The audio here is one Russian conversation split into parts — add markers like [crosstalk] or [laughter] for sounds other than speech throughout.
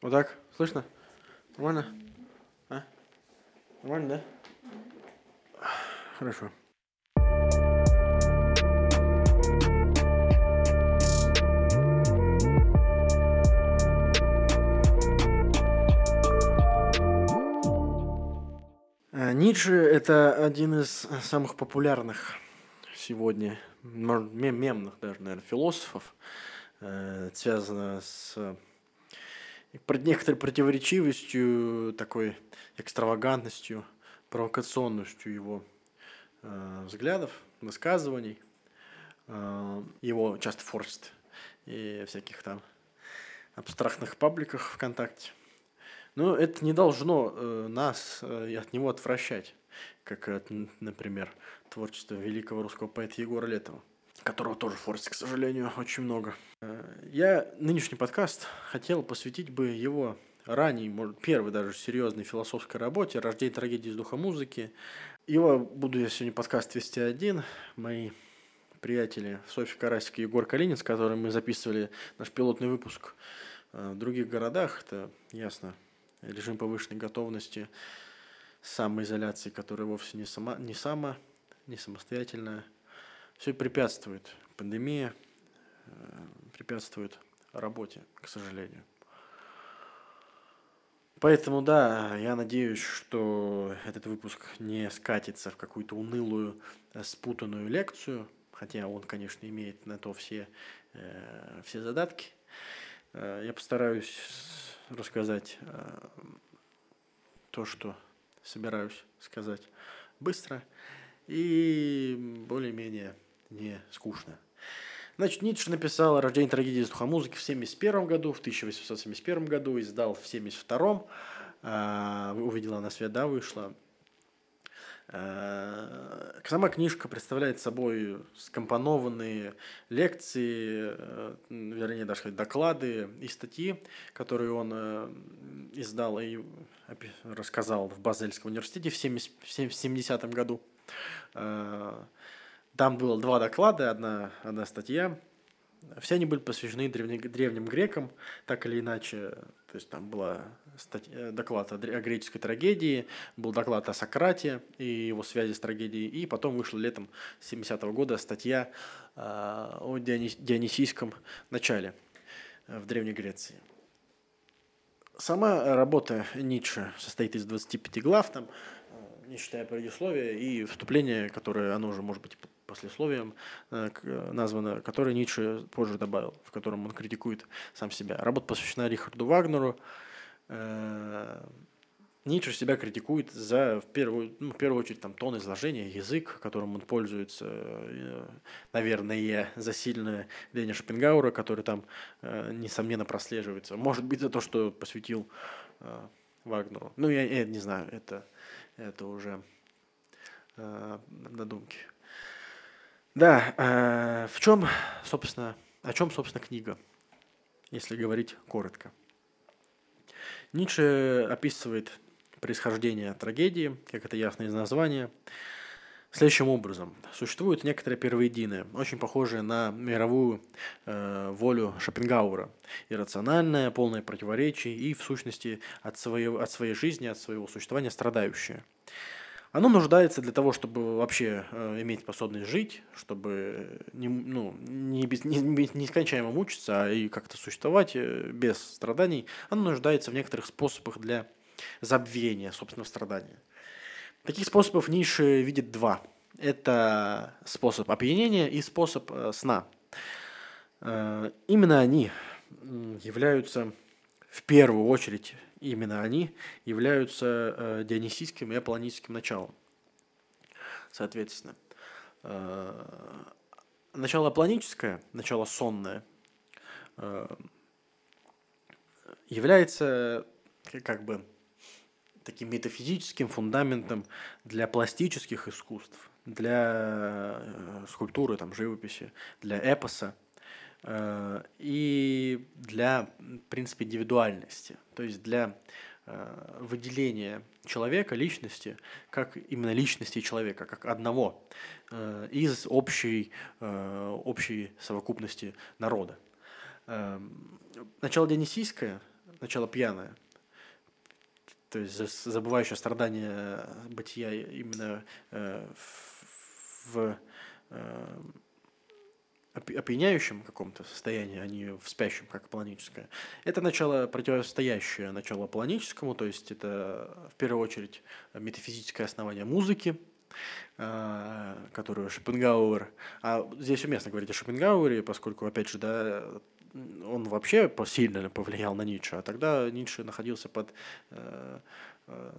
Вот так? Слышно? Нормально? А? Нормально, да? Хорошо. А, Ницше – это один из самых популярных сегодня, мемных даже, наверное, философов. Э, Это связано с э, некоторой противоречивостью, такой экстравагантностью, провокационностью его э, взглядов, высказываний. Э, Его часто форсят и всяких там абстрактных пабликах ВКонтакте. Но это не должно э, нас э, от него отвращать, как, от, например, творчество великого русского поэта Егора Летова, которого тоже форсит, к сожалению, очень много. Э, Я нынешний подкаст хотел посвятить бы его ранней, может, первой даже серьезной философской работе «Рождение трагедии из духа музыки». Его буду я сегодня подкаст вести один. Мои приятели Софья Карасик и Егор Калинин, с которыми мы записывали наш пилотный выпуск э, в других городах, это ясно, режим повышенной готовности, самоизоляции, которая вовсе не сама, не сама, не самостоятельная. Все препятствует. Пандемия э, препятствует работе, к сожалению. Поэтому, да, я надеюсь, что этот выпуск не скатится в какую-то унылую, э, спутанную лекцию, хотя он, конечно, имеет на то все, э, все задатки. Э, Я постараюсь рассказать э, то, что собираюсь сказать быстро и более-менее не скучно. Значит, Ницше написал «Рождение трагедии музыки» в 1971 году, в 1871 году, издал в 1972. А, увидела на свет, да, вышла. А, Сама книжка представляет собой скомпонованные лекции, э, вернее, даже сказать, доклады и статьи, которые он э, издал и рассказал в Базельском университете в 70 в 70 году. А, Там было два доклада, одна, одна статья. Все они были посвящены древне- древним грекам, так или иначе. То есть там была статья, доклад о, о греческой трагедии, был доклад о Сократе и его связи с трагедией, и потом вышла летом 70 года статья а, о Дионис- дионисийском начале э, в Древней Греции. Сама работа Ницше состоит из 25 глав, там, э, не считая предисловия и вступления, которое, оно уже может быть послесловием э, э, названо, которое Ницше позже добавил, в котором он критикует сам себя. Работа посвящена Рихарду Вагнеру. Э, Ницше себя критикует за, в первую, ну, в первую очередь, там, тон изложения, язык, которым он пользуется, наверное, за сильное Леня Шопенгауэра, который там, несомненно, прослеживается. Может быть, за то, что посвятил Вагнеру. Ну, я, я не знаю, это, это уже э, надумки. Да, э, в чем, собственно, о чем, собственно, книга, если говорить коротко. Ницше описывает происхождение трагедии, как это ясно из названия, следующим образом. Существуют некоторые первоедины, очень похожие на мировую э, волю Шопенгауэра. Иррациональное, полное противоречий и, в сущности, от, своего, от своей жизни, от своего существования страдающее. Оно нуждается для того, чтобы вообще э, иметь способность жить, чтобы не, ну, не, без, не, не- нескончаемо мучиться, а и как-то существовать э, без страданий. Оно нуждается в некоторых способах для забвения собственного страдания. Таких способов Ницше видит два. Это способ опьянения и способ э, сна. Э, Именно они являются, в первую очередь, именно они являются э, дионисийским и аполлоническим началом. Соответственно, э, начало аполлоническое, начало сонное, э, является как бы таким метафизическим фундаментом для пластических искусств, для скульптуры, там, живописи, для эпоса и для, в принципе, индивидуальности, то есть для э, выделения человека, личности, как именно личности человека, как одного э, из общей, э, общей совокупности народа. Начало дионисийское начало пьяное, то есть забывающее страдания бытия именно э, в, в э, опьяняющем каком-то состоянии, а не в спящем, как аполлоническое. Это начало противостоящее началу аполлоническому, то есть это в первую очередь метафизическое основание музыки, а, которую Шопенгауэр... А здесь уместно говорить о Шопенгауэре, поскольку, опять же, да, он вообще сильно повлиял на Ницше, а тогда Ницше находился под э, э,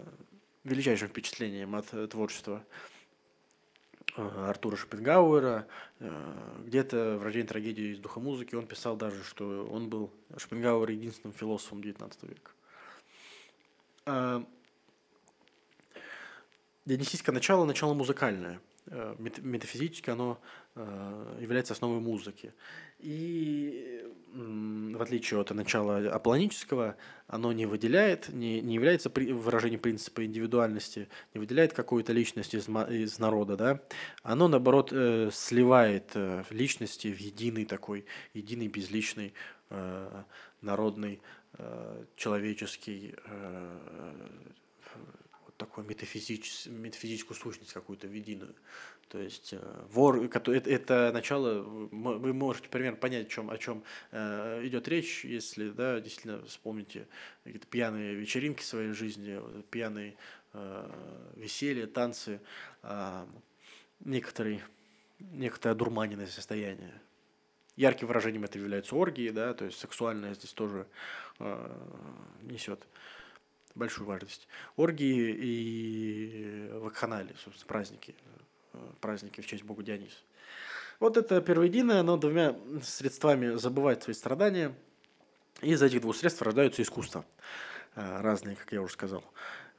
величайшим впечатлением от творчества Э, Артура Шопенгауэра. Э, где-то в «Рождении трагедии из духа музыки» он писал даже, что он был Шопенгауэр единственным философом XIX века. А, Дионисийское начало – начало музыкальное. Э, метафизически оно является основой музыки. И в отличие от начала аполлонического, оно не выделяет, не, не является при, выражением принципа индивидуальности, не выделяет какую-то личность из, из народа, да, оно, наоборот, э, сливает э, личности в единый такой, единый безличный э, народный э, человеческий э, вот такой метафизич, метафизическую сущность какую-то в единую. То есть э, вор, это, это начало, вы можете примерно понять, о чем, о чем э, идет речь, если да, действительно вспомните какие-то пьяные вечеринки своей жизни, пьяные э, веселья, танцы, э, некоторые, некоторое дурманенное состояние. Ярким выражением это являются оргии, да, то есть сексуальное здесь тоже несет большую важность. Оргии и вакханалии, собственно, праздники праздники в честь бога Диониса. Вот это первоединое, оно двумя средствами забывает свои страдания. И из этих двух средств рождаются искусства э, разные, как я уже сказал.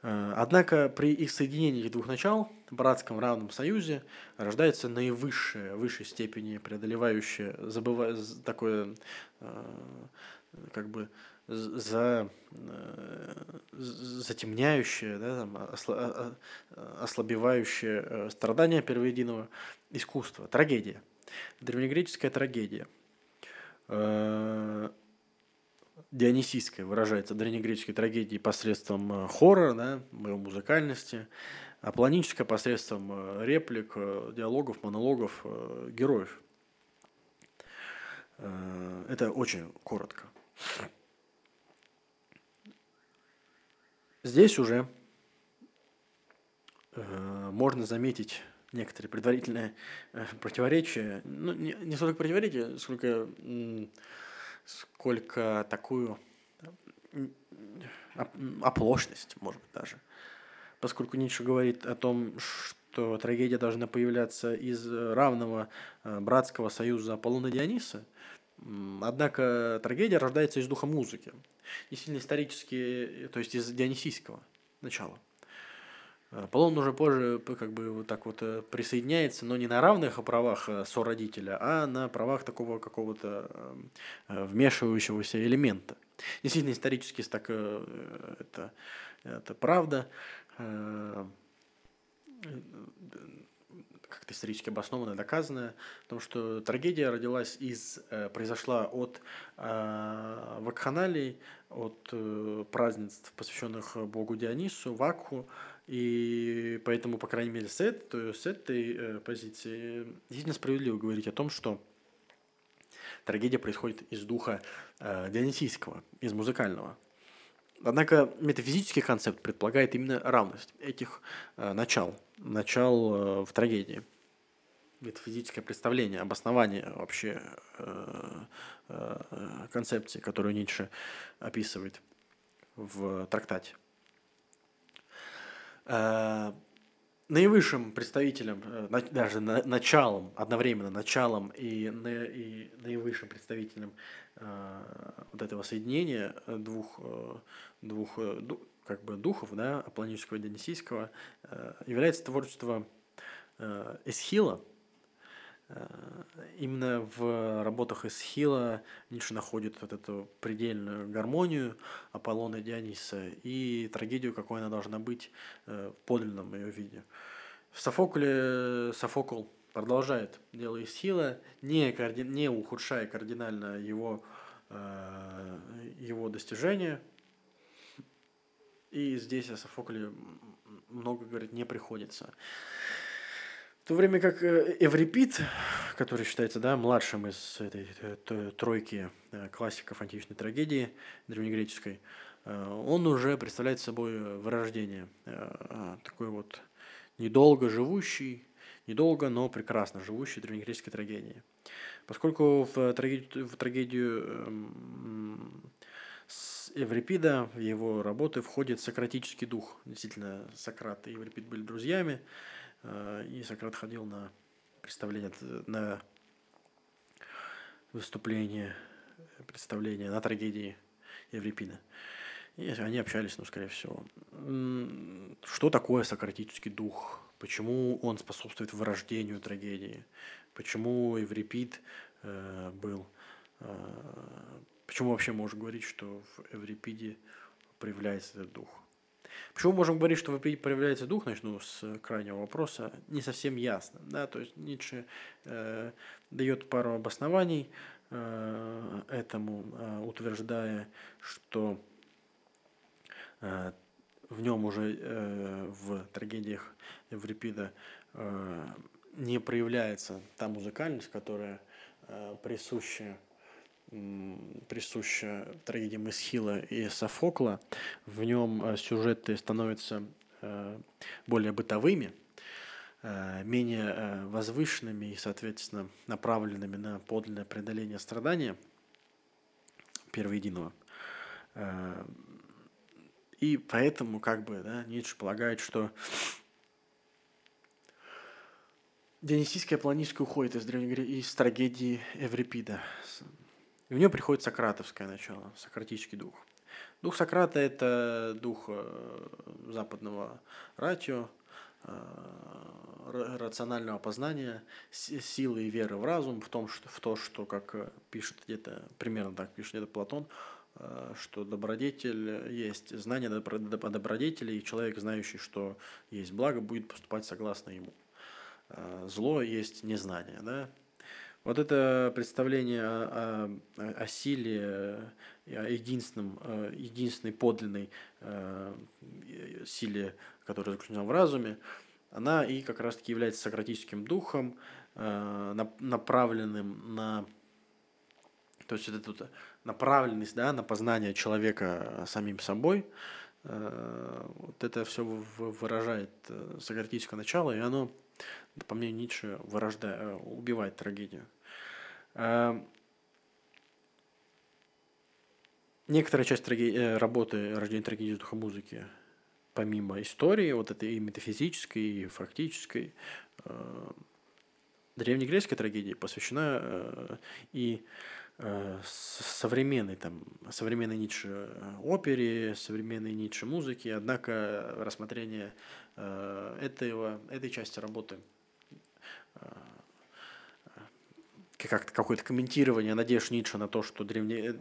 Э, однако при их соединении двух начал, братском равном союзе, рождается наивысшее, высшей степени преодолевающее, забывая, такое, э, как бы, за, э, затемняющее, да, там, осла, ослабевающее э, страдания первоединого искусства, трагедия, древнегреческая трагедия. Э, Дионисийская выражается древнегреческой трагедии посредством хора, да, музыкальности, а планическая посредством реплик, диалогов, монологов героев. Это очень коротко. Здесь уже э, можно заметить некоторые предварительные э, противоречия. Ну, не, не столько противоречия, сколько, сколько такую оплошность, может быть, даже. Поскольку Ницше говорит о том, что трагедия должна появляться из равного э, братского союза Аполлона Диониса, однако трагедия рождается из духа музыки – не сильно исторически, то есть из дионисийского начала. Э, Полон уже позже как бы вот так вот э, присоединяется, но не на равных правах э, сородителя, а на правах такого какого-то вмешивающегося элемента. Действительно, исторически так, это, это правда как-то исторически обоснованное, доказанное, о том, что трагедия родилась из, э, произошла от э, вакханалий, от э, празднеств, посвященных богу Дионису, Вакху, и поэтому, по крайней мере, с этой, с этой позиции действительно справедливо говорить о том, что трагедия происходит из духа дионисийского, из музыкального. Однако метафизический концепт предполагает именно равность этих э, начал, начал э, в трагедии. Метафизическое представление, обоснование вообще э, э, концепции, которую Ницше описывает в трактате. Э, наивысшим представителем, э, даже началом, одновременно началом и, и наивысшим представителем Э, вот этого соединения двух, э, двух э, как бы духов, да, аполлонического и дионисийского, является творчество Эсхила. Именно в работах Эсхила Ницше находит вот эту предельную гармонию Аполлона и Диониса и трагедию, какой она должна быть в подлинном ее виде. В Софокле Софокл продолжает дело Эсхила, не, коорди... не ухудшая кардинально его Э, его достижения, И здесь о Софокле много говорить не приходится. То время как э, Эврипид, который считается да, младшим из этой э, тройки э, классиков античной трагедии древнегреческой, он уже представляет собой вырождение. Такой вот недолго живущий, недолго, но прекрасно живущий древнегреческой трагедии. Поскольку в трагедию, в трагедию эм, Эврипида, в его работы входит сократический дух. Действительно, Сократ и Эврипид были друзьями, и Сократ ходил на представление, на выступление, представление на трагедии Еврипида. И они общались, ну, скорее всего. Что такое сократический дух? Почему он способствует вырождению трагедии? Почему Еврипид э, был э, Почему вообще можно говорить, что в Эврипиде проявляется этот дух? Почему можем говорить, что в Эврипиде проявляется дух, начну с крайнего вопроса, не совсем ясно. Да? То есть Ницше э, дает пару обоснований э, этому, э, утверждая, что э, в нем уже э, в трагедиях Эврипида э, не проявляется та музыкальность, которая э, присуща присуща трагедиям Эсхила и Софокла. В нем э, сюжеты становятся э, более бытовыми, э, менее возвышенными и, соответственно, направленными на подлинное преодоление страдания первоединого. И поэтому, как бы, да, Ницше полагает, что Дионисийская планическая уходит из, древнегре... из трагедии Эврипида, и в нее приходит сократовское начало, сократический дух. Дух Сократа – это дух э, западного ратио, э, рационального познания, силы и веры в разум, в, том, что, в то, что, как э, пишет где-то, примерно так пишет где-то Платон, что добродетель есть знание о добродетели, и человек, знающий, что есть благо, будет поступать согласно ему. Зло есть незнание. Да? Вот это представление о, о, о силе, о единственном, единственной подлинной э, силе, которая заключена в разуме, она и как раз-таки является сократическим духом, э, направленным на то есть это тут направленность да, на познание человека самим собой, э, вот это все выражает сократическое начало, и оно по мнению Ницше, вырождает, э, убивает трагедию. Эм, некоторая часть трагедии, э, работы рождения трагедии духа музыки, помимо истории, вот этой и метафизической, и фактической, э, древнегреческой трагедии посвящена и современной, там, современной Ницше опере, современной Ницше музыке, однако рассмотрение этого, этой части работы как какое-то комментирование надежд Ницше на то, что древний,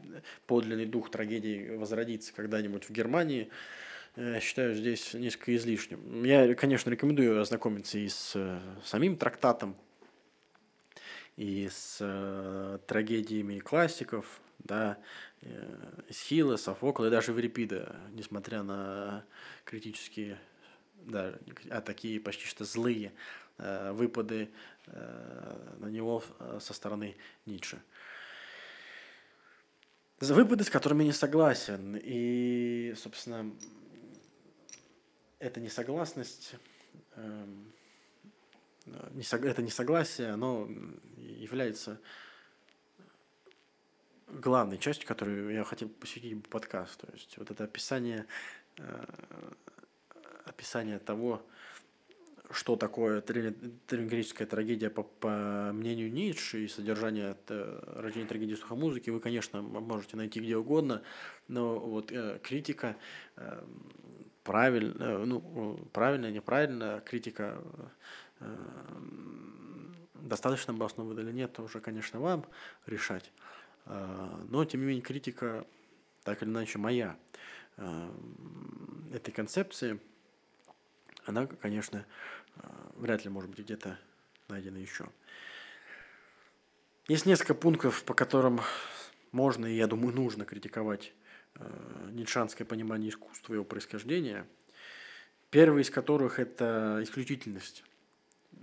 подлинный дух трагедии возродится когда-нибудь в Германии, я считаю здесь несколько излишним. Я, конечно, рекомендую ознакомиться и с э, самим трактатом, и с э, трагедиями классиков, да, э, Схила, Софокла и даже Еврипида, несмотря на критические, да, а такие почти что злые Э, выпады э, на него э, со стороны Ницше. Выпады, с которыми не согласен. И, собственно, эта несогласность, эм, это несогласие, оно является главной частью, которую я хотел посвятить подкаст. То есть вот это описание, описание того, что такое древнегреческая трагедия по, по мнению Ницше и содержание э, рождения трагедии слуха музыки, вы, конечно, можете найти где угодно, но вот э, критика э, правильно, э, ну, правильно, неправильно, критика э, достаточно обоснованная или нет, то уже, конечно, вам решать. Э, но, тем не менее, критика, так или иначе, моя э, этой концепции, она, конечно, а, вряд ли может быть где-то найдено еще. Есть несколько пунктов, по которым можно и, я думаю, нужно критиковать э, ницшанское понимание искусства и его происхождения. Первый из которых – это исключительность.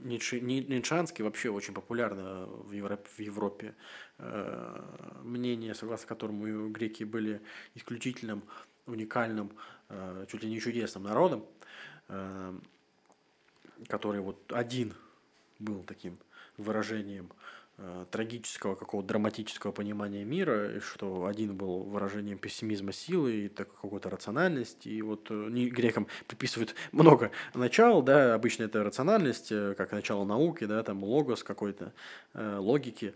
Ницше, Ницшанский вообще очень популярно в Европе, в Европе. Э, мнение, согласно которому греки были исключительным, уникальным, э, чуть ли не чудесным народом, э, который вот один был таким выражением трагического, какого-то драматического понимания мира, и что один был выражением пессимизма силы и так, какой-то рациональности. И вот э, не, грекам приписывают много начал, да, обычно это рациональность, э, как начало науки, да, там логос какой-то, э, логики.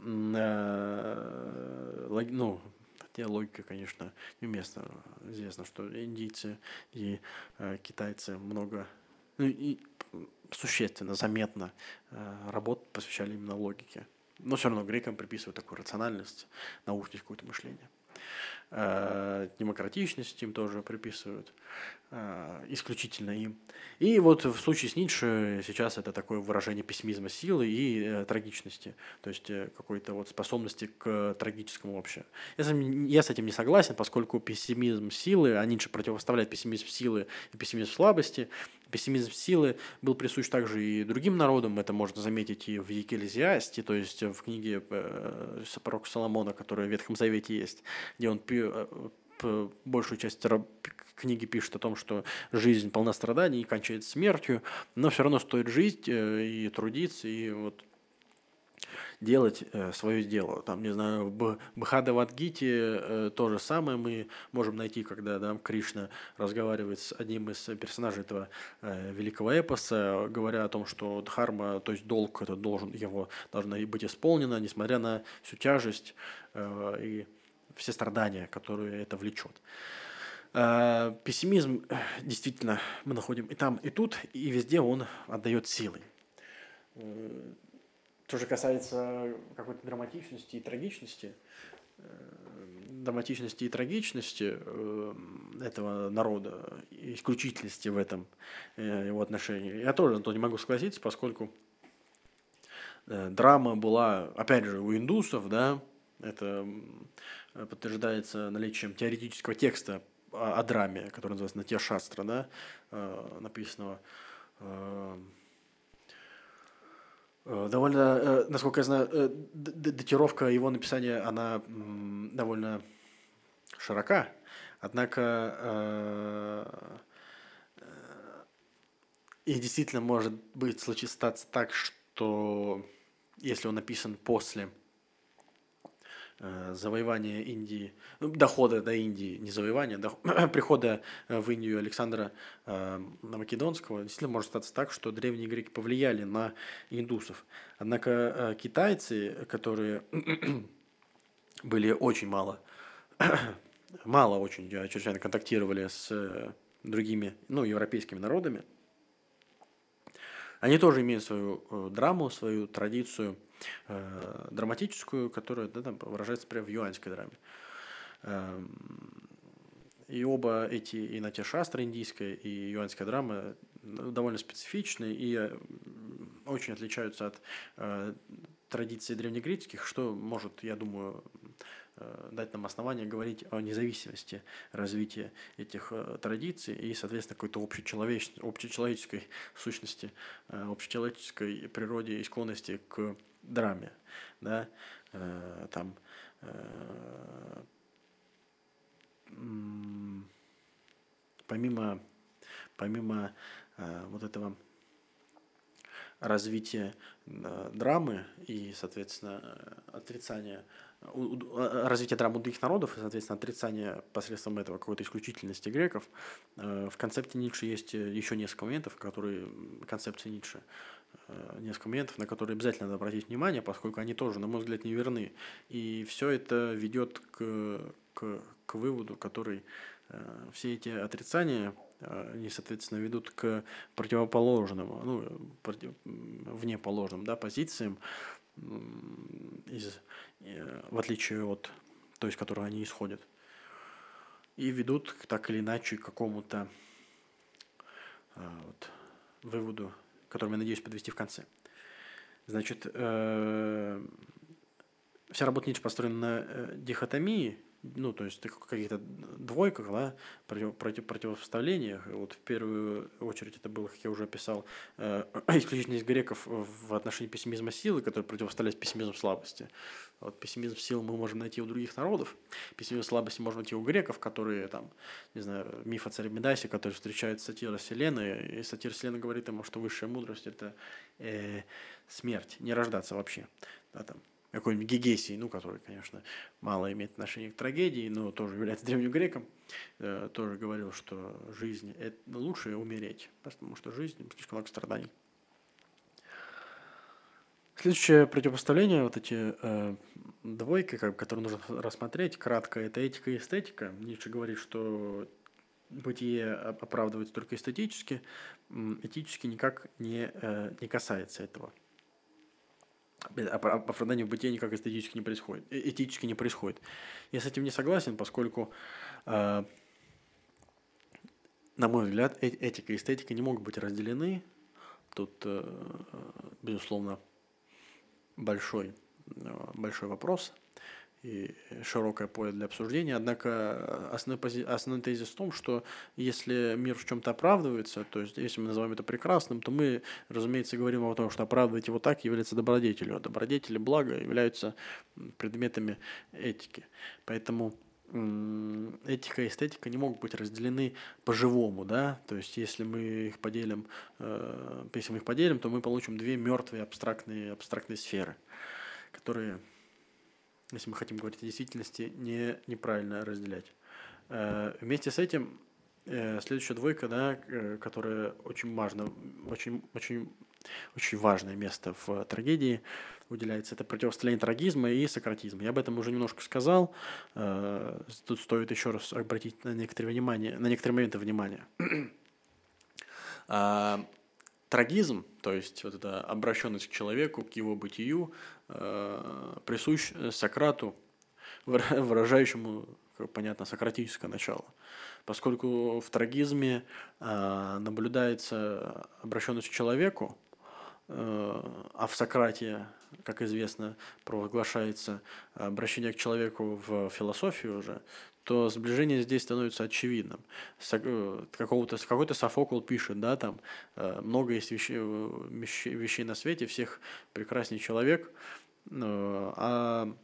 Э, лог, ну, хотя логика, конечно, неуместна. Известно, что индийцы и э, китайцы много ну, и существенно, заметно э, работ посвящали именно логике. Но все равно грекам приписывают такую рациональность, научность какое-то мышление. Э, демократичность им тоже приписывают, э, исключительно им. И вот в случае с Ницше сейчас это такое выражение пессимизма силы и трагичности, то есть какой-то вот способности к трагическому вообще. Я с, этим не согласен, поскольку пессимизм силы, а Ницше противопоставляет пессимизм силы и пессимизм слабости. Пессимизм силы был присущ также и другим народам, это можно заметить и в Екклезиасте, то есть в книге э, пророка Соломона, которая в Ветхом Завете есть, где он Э, большую часть книги пишет о том, что жизнь полна страданий и кончается смертью, но все равно стоит жить э, и трудиться, и вот делать э, свое дело. Там, не знаю, в Бхадавадгите э, то же самое мы можем найти, когда да, Кришна разговаривает с одним из персонажей этого э, великого эпоса, говоря о том, что дхарма, то есть долг, это должен, его должно быть исполнено, несмотря на всю тяжесть э, и все страдания, которые это влечет. Э, пессимизм э, действительно мы находим и там, и тут, и везде он отдает силой. Э, то же касается какой-то драматичности и трагичности, драматичности и трагичности этого народа, исключительности в этом его отношении. Я тоже то не могу согласиться, поскольку драма была, опять же, у индусов, да, это Э, подтверждается наличием теоретического текста о, о драме, который называется Натья Шастра, да, э, написанного э, довольно, насколько я знаю, датировка его написания, она довольно широка, однако и действительно может быть случиться так, что если он написан после Э, завоевания Индии, ну, дохода до Индии, не завоевания, до, [clears throat] прихода э, в Индию Александра э, Македонского, действительно может статься так, что древние греки повлияли на индусов. Однако э, китайцы, которые [clears throat] были очень мало, [clears throat] мало очень чрезвычайно контактировали с э, другими, ну, европейскими народами, они тоже имеют свою э, драму, свою традицию э, драматическую, которая да, там, выражается прямо в юаньской драме. Э, и оба эти, и Натя Шастра индийская, и юаньская драма ну, довольно специфичны и э, очень отличаются от э, традиций древнегреческих, что может, я думаю, Э, дать нам основание говорить о независимости развития этих э, традиций и, соответственно, какой-то общечеловеческой, общечеловеческой сущности, э, общечеловеческой природе и склонности к драме. Да? Там, помимо, помимо вот этого развития драмы и, соответственно, отрицания а, развитие драм у других народов и, соответственно, отрицание посредством этого какой-то исключительности греков. Э, в концепте Ницше есть э, еще несколько моментов, которые, концепции Ницше, э, несколько моментов, на которые обязательно надо обратить внимание, поскольку они тоже, на мой взгляд, неверны. И все это ведет к, к, к выводу, который все эти отрицания, они, соответственно, ведут к противоположному, ну, против, внеположным да, позициям, из, э, в отличие от той, из которой они исходят. И ведут так или иначе к какому-то э, вот, выводу, который я надеюсь подвести в конце. Значит, э, вся работа Ницше построена на э, дихотомии, ну, то есть каких-то двойках, да, против, против, противопоставлениях. Вот в первую очередь это было, как я уже описал, э, [clears throat] исключительность греков в отношении пессимизма силы, который противоставляет пессимизм слабости. Вот пессимизм силы мы можем найти у других народов, пессимизм слабости можно найти у греков, которые там, не знаю, миф о царе Медасе, который встречает сатира Селены, и сатир Селены говорит ему, что высшая мудрость – это э, смерть, не рождаться вообще. Да, там, какой-нибудь Гегесий, ну, который, конечно, мало имеет отношения к трагедии, но тоже является [laughs] древним греком, э, тоже говорил, что жизнь – это лучше умереть, потому что жизнь – слишком много страданий. Следующее противопоставление, вот эти э, двойки, как, которые нужно рассмотреть, кратко, это этика и эстетика. Ницше говорит, что бытие оправдывается только эстетически, этически никак не, э, не касается этого оправдание в бытие никак эстетически не происходит, э, этически не происходит. Я с этим не согласен, поскольку, э, на мой взгляд, э этика и эстетика не могут быть разделены. Тут, э, безусловно, большой, э, большой вопрос и широкое поле для обсуждения. Однако основной, пози... основной тезис в том, что если мир в чем-то оправдывается, то есть если мы называем это прекрасным, то мы, разумеется, говорим о том, что оправдывать его так является добродетелью, а добродетели блага являются предметами этики. Поэтому этика и эстетика не могут быть разделены по-живому, да, то есть если мы их поделим, э, если мы их поделим, то мы получим две мертвые абстрактные, абстрактные сферы, которые если мы хотим говорить о действительности, не, неправильно разделять. Э, вместе с этим э, следующая двойка, да, э, которая очень важна, очень, очень, очень важное место в трагедии уделяется, это противостояние трагизма и сократизма. Я об этом уже немножко сказал. Тут стоит еще раз обратить на некоторые, внимание, на некоторые моменты внимания. [clears throat] А, трагизм, то есть вот эта обращенность к человеку, к его бытию, э, присущ Сократу, [laughs] выражающему, как понятно, сократическое начало. Поскольку в трагизме э, наблюдается обращенность к человеку, э, а в Сократе, как известно, провозглашается обращение к человеку в философию уже, то сближение здесь становится очевидным. Э, какого-то, какой-то Софокл пишет, да, там э, много есть вещей, вещей, на свете, всех прекрасней человек, э, а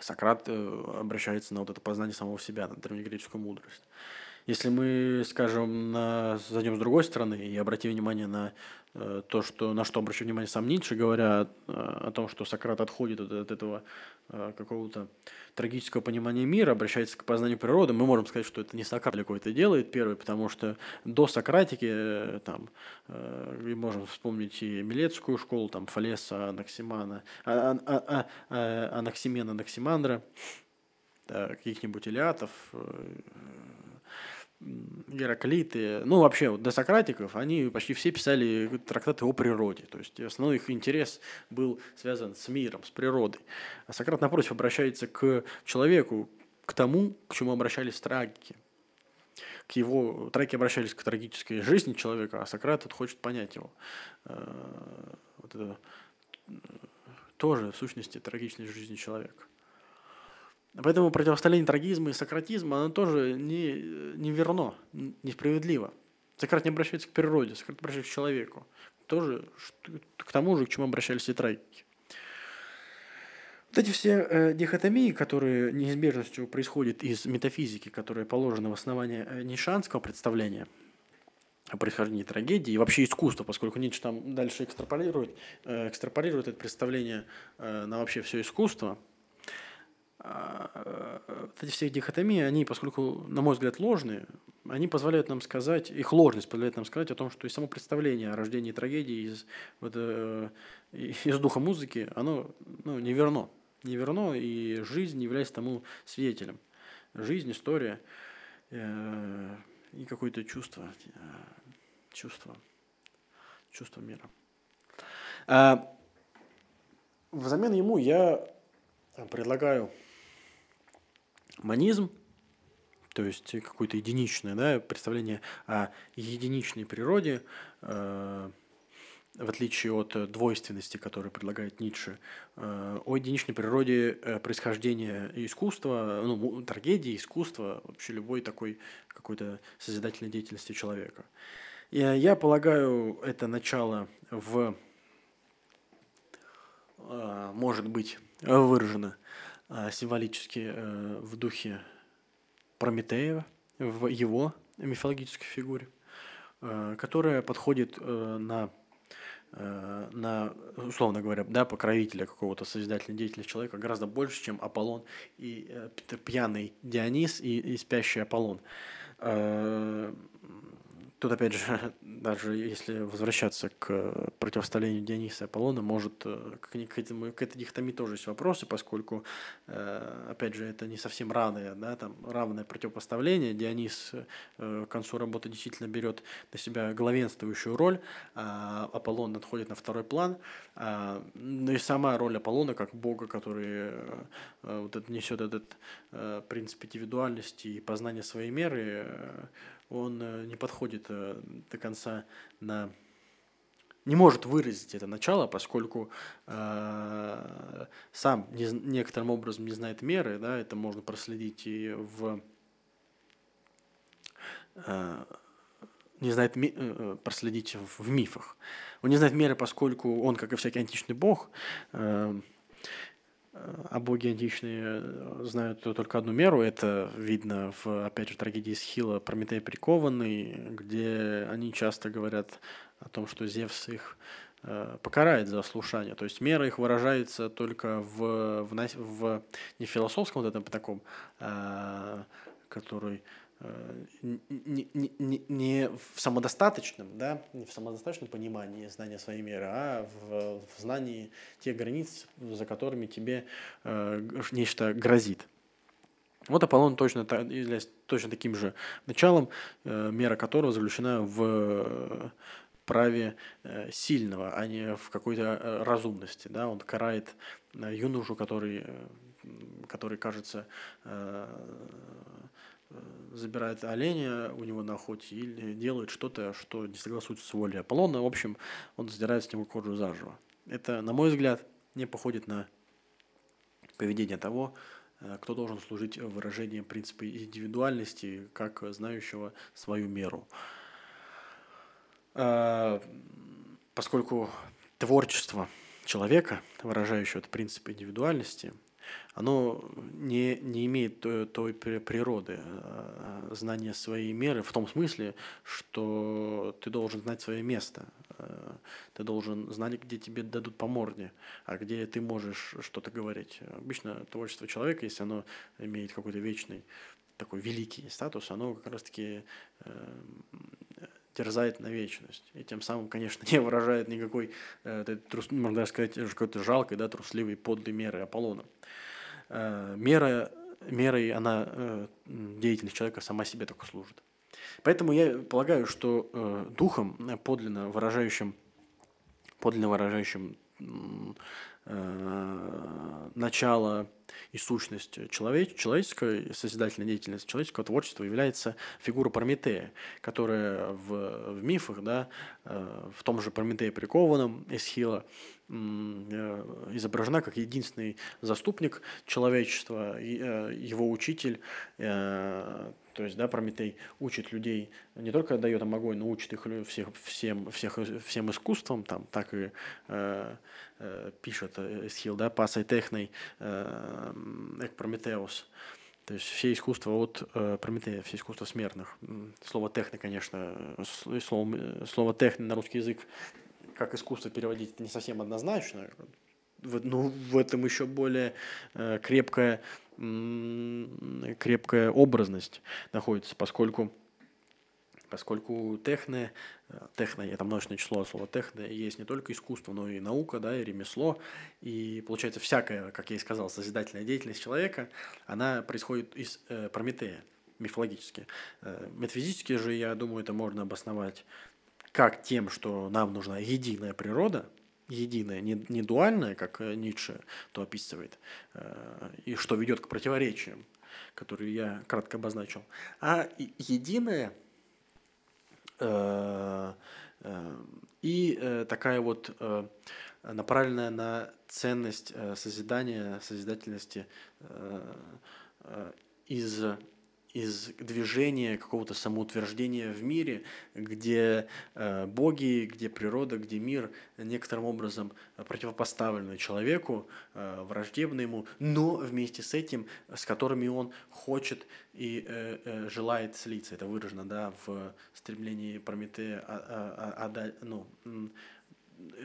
Сократ обращается на вот это познание самого себя, на древнегреческую мудрость. Если мы, скажем, на, зайдем с другой стороны и обратим внимание на э, то, что, на что обращает внимание сам Ницше, говоря э, о том, что Сократ отходит от, от этого э, какого-то трагического понимания мира, обращается к познанию природы, мы можем сказать, что это не Сократ далеко это делает, первый, потому что до Сократики, э, там, э, можем вспомнить и Милецкую школу, там, Фалеса, Анаксимана, а, а, а, а, а Анаксимена, Анаксимандра, каких-нибудь Илиатов, э, Гераклиты, ну вообще вот до Сократиков, они почти все писали трактаты о природе. То есть основной их интерес был связан с миром, с природой. А Сократ, напротив, обращается к человеку, к тому, к чему обращались трагики. К его, траки обращались к трагической жизни человека, а Сократ тут хочет понять его. Э, вот это тоже, в сущности, трагичной жизни человека. Поэтому противостояние трагизма и сократизма, оно тоже не, не верно, несправедливо. Сократ не обращается к природе, Сократ обращается к человеку. Тоже к тому же, к чему обращались и трагики. Вот эти все э, дихотомии, которые неизбежностью происходят из метафизики, которые положены в основании э, нишанского представления о происхождении трагедии и вообще искусства, поскольку Ницше там дальше экстраполирует, э, экстраполирует это представление э, на вообще все искусство – вот эти все дихотомии, они, поскольку, на мой взгляд, ложные, они позволяют нам сказать, их ложность позволяет нам сказать о том, что и само представление о рождении трагедии из, вот, э, из духа музыки, оно ну, неверно. Неверно, и жизнь является тому свидетелем. Жизнь, история э, и какое-то чувство, э, чувство, чувство мира. А, взамен ему я предлагаю Манизм, то есть какое-то единичное да, представление о единичной природе, э, в отличие от двойственности, которую предлагает Ницше, о единичной природе происхождения искусства, ну, трагедии, искусства, вообще любой такой какой-то созидательной деятельности человека. И я полагаю, это начало в, может быть, выражено символически в духе Прометеева, в его мифологической фигуре, э, которая подходит э, на э, на, условно говоря, да, покровителя какого-то созидательной деятельности человека гораздо больше, чем Аполлон и пьяный Дионис и, и спящий Аполлон. Тут, опять же, [laughs] даже если возвращаться к противостоянию Диониса и Аполлона, может, э, к, к, этому, к этой дихотомии тоже есть вопросы, поскольку, э, опять же, это не совсем равное, да, там, равное противопоставление. Дионис э, к концу работы действительно берет на себя главенствующую роль, а Аполлон отходит на второй план. А, ну и сама роль Аполлона как бога, который вот это, несет этот принцип индивидуальности и познания своей меры, он э, не подходит э, до конца на не может выразить это начало, поскольку э, сам не, некоторым образом не знает меры, да, это можно проследить и в э, не знает ми, э, проследить в, в мифах. Он не знает меры, поскольку он, как и всякий античный бог, э, а боги античные э, знают только одну меру. Это видно в, опять же, трагедии Схила «Прометей прикованный», где они часто говорят о том, что Зевс их э, покарает за слушание. То есть мера их выражается только в, в, в не философском вот этом таком, а, который не, не, не, не в самодостаточном, да, не в самодостаточном понимании знания своей меры, а в, в знании тех границ, за которыми тебе э, нечто грозит. Вот Аполлон точно является точно таким же началом, э, мера которого заключена в праве э, сильного, а не в какой-то э, разумности. Да? Он карает э, юношу, который, э, который кажется э, Э, забирает оленя у него на охоте или делает что-то, что не согласуется с волей Аполлона. В общем, он сдирает с него кожу заживо. Это, на мой взгляд, не походит на поведение того, э, кто должен служить выражением принципа индивидуальности, как знающего свою меру. Э, поскольку творчество человека, выражающего этот принцип индивидуальности – оно не, не имеет той, той природы а, знания своей меры в том смысле, что ты должен знать свое место, а, ты должен знать, где тебе дадут по морде, а где ты можешь что-то говорить. Обычно творчество человека, если оно имеет какой-то вечный такой великий статус, оно как раз-таки э, терзает на вечность. И тем самым, конечно, [laughs] не выражает никакой, э, трус, можно даже сказать, какой-то жалкой, да, трусливой, подлой меры Аполлона. Э, мера, мерой она, э, деятельность человека сама себе только служит. Поэтому я полагаю, что э, духом, э, подлинно выражающим, подлинно выражающим начало и сущность человеч, человеческой созидательной деятельности, человеческого творчества является фигура Прометея, которая в, в мифах, да, э, в том же Прометее прикованном Эсхила, э, изображена как единственный заступник человечества, э, его учитель, то есть, да, Прометей учит людей, не только дает им огонь, но учит их всех, всем, всех, всем искусствам, там, так и э, э, пишет Эсхил, да, пасой техной, э, эк Прометеус. То есть все искусства от э, Прометея, все искусства смертных. Слово техно, конечно, слово, слово техно на русский язык как искусство переводить это не совсем однозначно. В, ну, в этом еще более э, крепкая крепкая образность находится, поскольку поскольку техно, техно, это множественное число слова техно, есть не только искусство, но и наука, да, и ремесло, и получается всякая, как я и сказал, созидательная деятельность человека, она происходит из э, Прометея, мифологически. Э, метафизически же, я думаю, это можно обосновать как тем, что нам нужна единая природа – единое, не, не дуальное, как э, Ницше то описывает, э, и что ведет к противоречиям, которые я кратко обозначил, а единое, и такая вот направленная на ценность созидания, созидательности из из движения, какого-то самоутверждения в мире, где э, боги, где природа, где мир некоторым образом противопоставлены человеку, э, враждебны ему, но вместе с этим, с которыми он хочет и э, э, желает слиться. Это выражено да, в стремлении Прометея а, а, а, ну,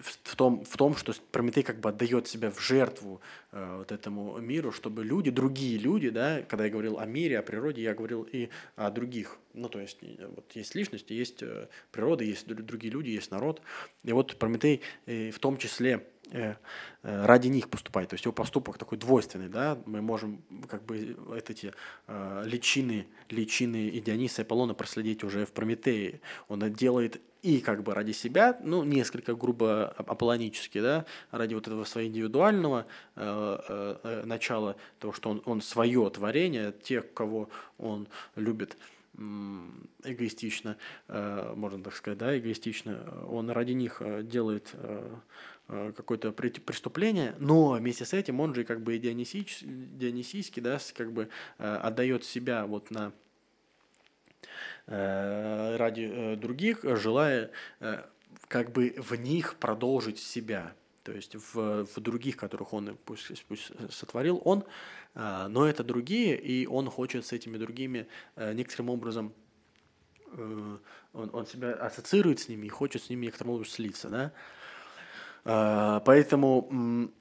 в том, в том, что Прометей как бы отдает себя в жертву э, вот этому миру, чтобы люди, другие люди, да, когда я говорил о мире, о природе, я говорил и о других. Ну, то есть, вот есть личности, есть э, природа, есть другие люди, есть народ. И вот Прометей э, в том числе э, э, ради них поступает. То есть его поступок такой двойственный, да, мы можем как бы эти э, личины, личины и Диониса и Аполлона проследить уже в Прометее. Он делает и как бы ради себя, ну, несколько грубо аполлонически, да, ради вот этого своего индивидуального э, э, э начала, того, что он, он свое творение, тех, кого он любит эгоистично, э, можно так сказать, да, эгоистично, он ради них э, делает э, э, какое-то преступление, но вместе с этим он же как бы дионисич, дионисийский, да, как бы э, отдает себя вот на Э, ради э, других, желая э, как бы в них продолжить себя. То есть в, в других, которых он пусть, пусть сотворил, он, но это другие, и он хочет с этими другими некоторым образом он, он себя ассоциирует с ними и хочет с ними некоторым образом слиться. Да? Поэтому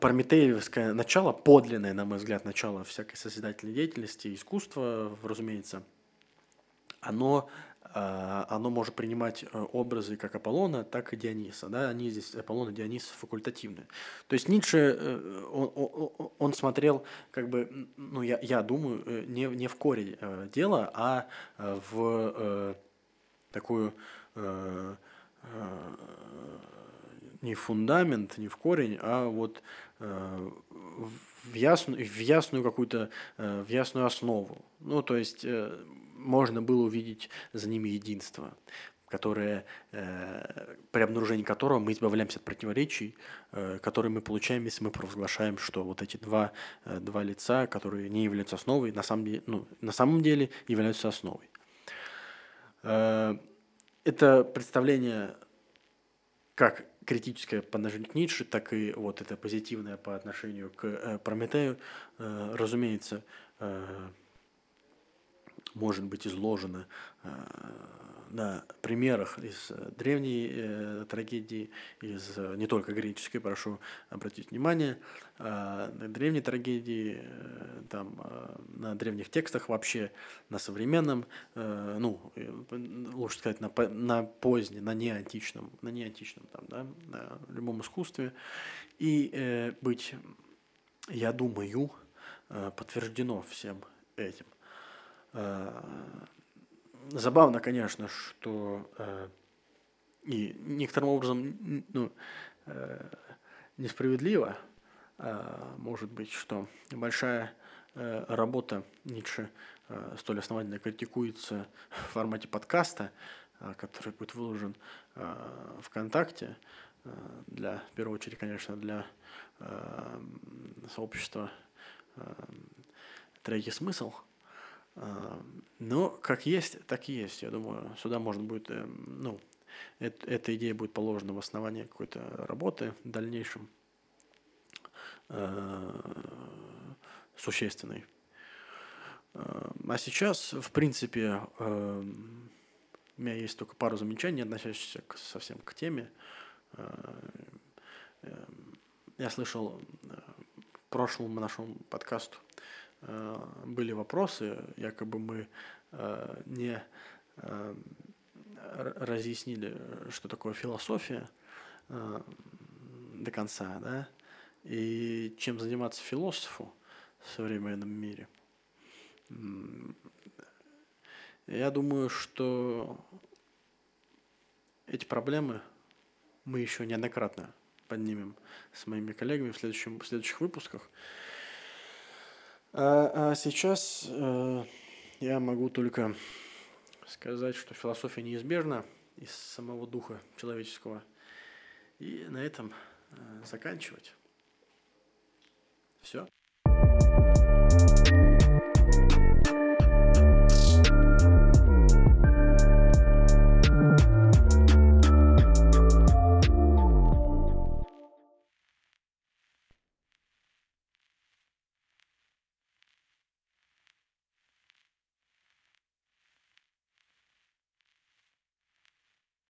Прометеевское начало, подлинное, на мой взгляд, начало всякой созидательной деятельности, искусства, разумеется – оно, а, оно может принимать э, образы как Аполлона, так и Диониса. Да? Они здесь, Аполлон и Дионис, факультативные. То есть Ницше, э, он, он, смотрел, как бы, ну, я, я думаю, э, не, не в корень дела, а в такую не в фундамент, не в корень, а вот в ясную, в ясную какую-то, в ясную основу. Ну, то есть можно было увидеть за ними единство, которое, э, при обнаружении которого мы избавляемся от противоречий, э, которые мы получаем, если мы провозглашаем, что вот эти два, э, два лица, которые не являются основой, на самом деле, ну, на самом деле являются основой. Э, это представление как критическое по отношению к Ницше, так и вот это позитивное по отношению к э, Прометею, э, разумеется, э, может быть изложено на примерах из э, древней э, трагедии, из э, не только греческой, прошу обратить внимание, э, на древней трагедии, э, там, э, на древних текстах вообще, на современном, э, ну, э, лучше сказать, на, на позднем, на неантичном, на неантичном, там, да, на любом искусстве, и э, быть, я думаю, э, подтверждено всем этим. Забавно, конечно, что э, и некоторым образом ну, э, несправедливо, может быть, что большая работа Ницше столь основательно критикуется в формате подкаста, который будет выложен ВКонтакте, для, в первую очередь, конечно, для сообщества «Третий смысл», а, но как есть, так и есть. Я думаю, сюда можно будет, э, ну, эта идея будет положена в основании какой-то работы в дальнейшем э, существенной. А, сейчас, в принципе, э, у меня есть только пару замечаний, относящихся к, совсем к теме. Я слышал в прошлом нашем подкасту Э, были вопросы, якобы мы э, не э, разъяснили, что такое философия до конца, да, и чем заниматься философу в современном мире. Я думаю, что эти проблемы мы еще неоднократно поднимем с моими коллегами в, следующем, в следующих выпусках. А, а сейчас э, я могу только сказать, что философия неизбежна из самого духа человеческого. И на этом э, заканчивать. Все.